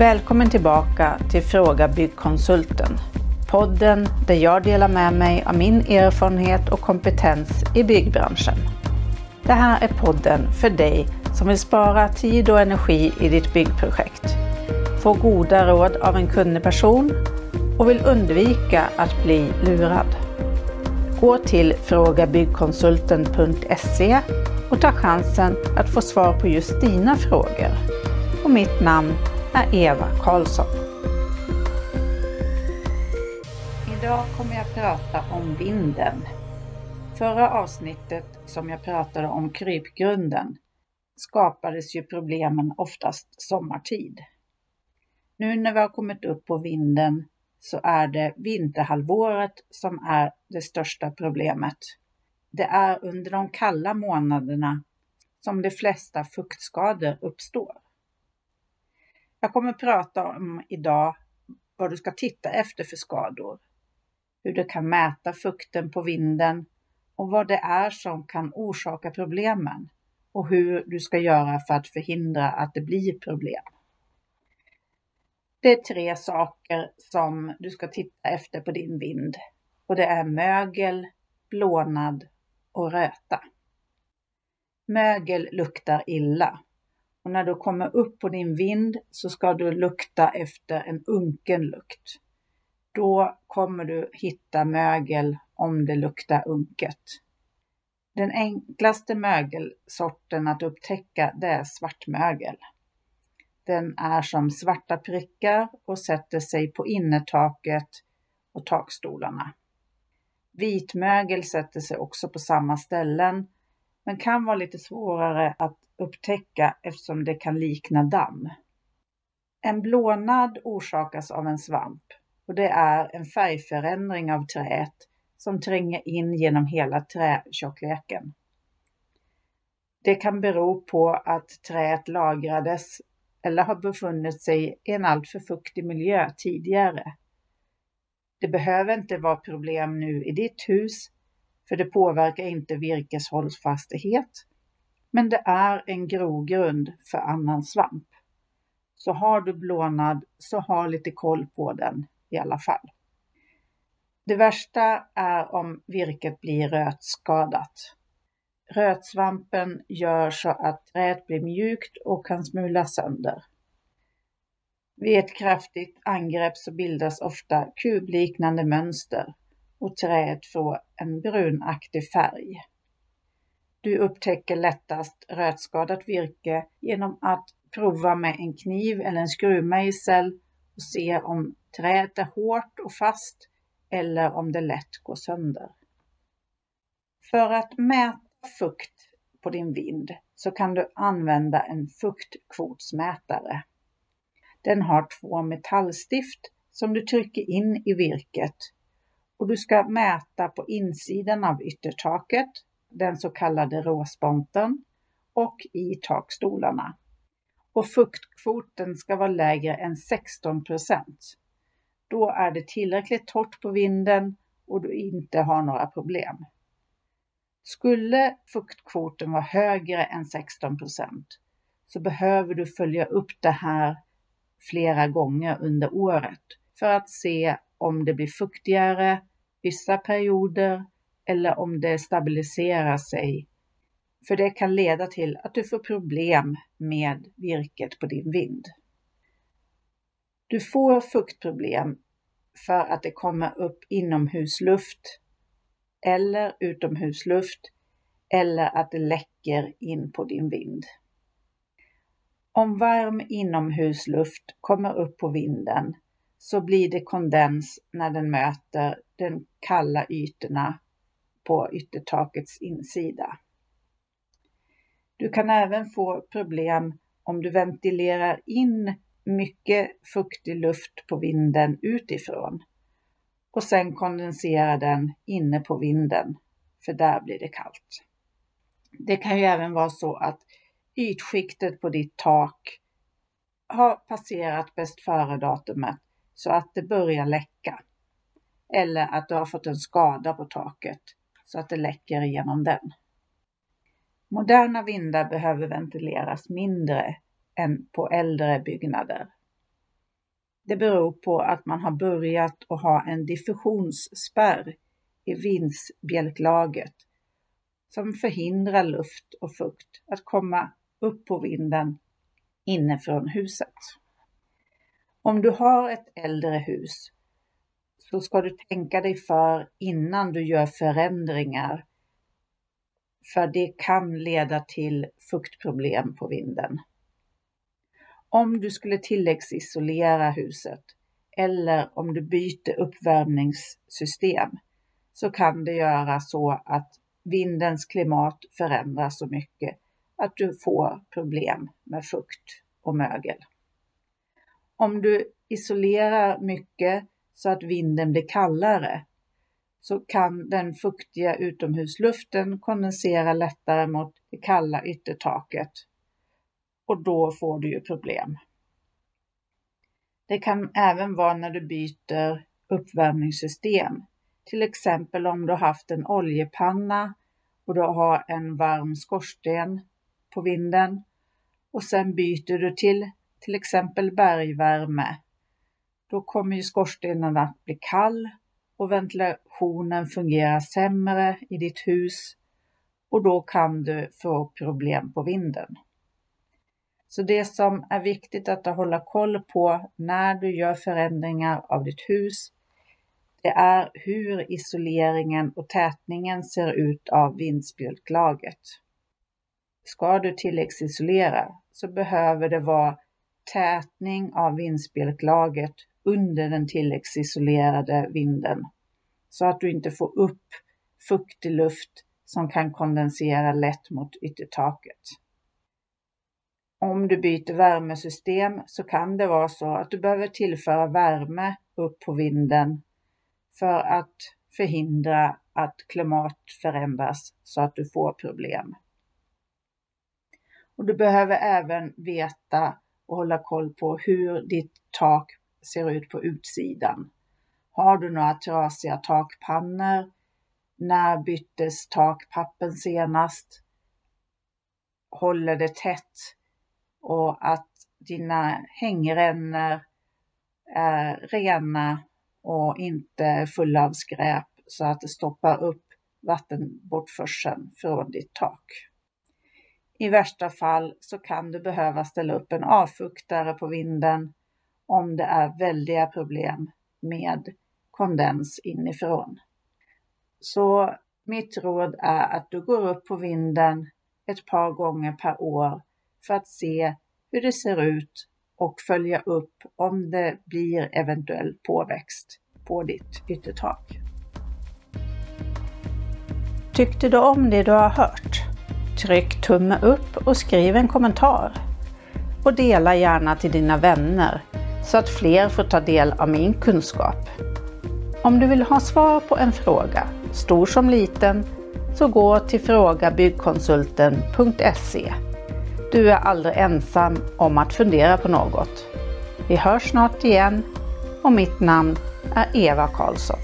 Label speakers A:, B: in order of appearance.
A: Välkommen tillbaka till Fråga Byggkonsulten. Podden där jag delar med mig av min erfarenhet och kompetens i byggbranschen. Det här är podden för dig som vill spara tid och energi i ditt byggprojekt, få goda råd av en kunnig person och vill undvika att bli lurad. Gå till frågabyggkonsulten.se och ta chansen att få svar på just dina frågor. Och mitt namn är Eva Karlsson. Idag kommer jag prata om vinden. Förra avsnittet som jag pratade om krypgrunden skapades ju problemen oftast sommartid. Nu när vi har kommit upp på vinden så är det vinterhalvåret som är det största problemet. Det är under de kalla månaderna som de flesta fuktskador uppstår. Jag kommer prata om idag vad du ska titta efter för skador, hur du kan mäta fukten på vinden och vad det är som kan orsaka problemen och hur du ska göra för att förhindra att det blir problem. Det är tre saker som du ska titta efter på din vind och det är mögel, blånad och röta. Mögel luktar illa och när du kommer upp på din vind så ska du lukta efter en unken lukt. Då kommer du hitta mögel om det luktar unket. Den enklaste mögelsorten att upptäcka det är svartmögel. Den är som svarta prickar och sätter sig på innertaket och takstolarna. Vitmögel sätter sig också på samma ställen men kan vara lite svårare att upptäcka eftersom det kan likna damm. En blånad orsakas av en svamp och det är en färgförändring av träet som tränger in genom hela trätjockleken. Det kan bero på att träet lagrades eller har befunnit sig i en alltför fuktig miljö tidigare. Det behöver inte vara problem nu i ditt hus, för det påverkar inte virkeshållfasthet, men det är en grogrund för annan svamp. Så har du blånad så ha lite koll på den i alla fall. Det värsta är om virket blir rötskadat. Rötsvampen gör så att träet blir mjukt och kan smulas sönder. Vid ett kraftigt angrepp så bildas ofta kubliknande mönster och träet får en brunaktig färg. Du upptäcker lättast rötskadat virke genom att prova med en kniv eller en skruvmejsel och se om träet är hårt och fast eller om det lätt går sönder. För att mäta fukt på din vind så kan du använda en fuktkvotsmätare. Den har två metallstift som du trycker in i virket och du ska mäta på insidan av yttertaket, den så kallade råsponten, och i takstolarna. Och fuktkvoten ska vara lägre än 16 procent. Då är det tillräckligt torrt på vinden och du inte har några problem. Skulle fuktkvoten vara högre än 16 procent så behöver du följa upp det här flera gånger under året för att se om det blir fuktigare vissa perioder eller om det stabiliserar sig. För det kan leda till att du får problem med virket på din vind. Du får fuktproblem för att det kommer upp inomhusluft eller utomhusluft eller att det läcker in på din vind. Om varm inomhusluft kommer upp på vinden så blir det kondens när den möter de kalla ytorna på yttertakets insida. Du kan även få problem om du ventilerar in mycket fuktig luft på vinden utifrån och sen kondenserar den inne på vinden, för där blir det kallt. Det kan ju även vara så att ytskiktet på ditt tak har passerat bäst före-datumet så att det börjar läcka. Eller att du har fått en skada på taket så att det läcker igenom den. Moderna vindar behöver ventileras mindre än på äldre byggnader. Det beror på att man har börjat att ha en diffusionsspärr i vindsbjälklaget som förhindrar luft och fukt att komma upp på vinden inifrån huset. Om du har ett äldre hus så ska du tänka dig för innan du gör förändringar. För det kan leda till fuktproblem på vinden. Om du skulle tilläggsisolera huset eller om du byter uppvärmningssystem så kan det göra så att vindens klimat förändras så mycket att du får problem med fukt och mögel. Om du isolerar mycket så att vinden blir kallare så kan den fuktiga utomhusluften kondensera lättare mot det kalla yttertaket och då får du ju problem. Det kan även vara när du byter uppvärmningssystem. Till exempel om du har haft en oljepanna och du har en varm skorsten på vinden och sen byter du till till exempel bergvärme. Då kommer ju skorstenen att bli kall och ventilationen fungerar sämre i ditt hus och då kan du få problem på vinden. Så det som är viktigt att hålla koll på när du gör förändringar av ditt hus, det är hur isoleringen och tätningen ser ut av vindspjälklaget. Ska du tilläggsisolera så behöver det vara tätning av vindspjälklaget under den tilläggsisolerade vinden så att du inte får upp fuktig luft som kan kondensera lätt mot yttertaket. Om du byter värmesystem så kan det vara så att du behöver tillföra värme upp på vinden för att förhindra att klimat förändras så att du får problem. Och du behöver även veta och hålla koll på hur ditt tak ser ut på utsidan. Har du några trasiga takpannor? När byttes takpappen senast? Håller det tätt? och att dina hängrännor är rena och inte fulla av skräp så att det stoppar upp vattenbortförseln från ditt tak. I värsta fall så kan du behöva ställa upp en avfuktare på vinden om det är väldiga problem med kondens inifrån. Så mitt råd är att du går upp på vinden ett par gånger per år för att se hur det ser ut och följa upp om det blir eventuell påväxt på ditt yttertak.
B: Tyckte du om det du har hört? Tryck tumme upp och skriv en kommentar. Och dela gärna till dina vänner så att fler får ta del av min kunskap. Om du vill ha svar på en fråga, stor som liten, så gå till frågabyggkonsulten.se du är aldrig ensam om att fundera på något. Vi hörs snart igen och mitt namn är Eva Karlsson.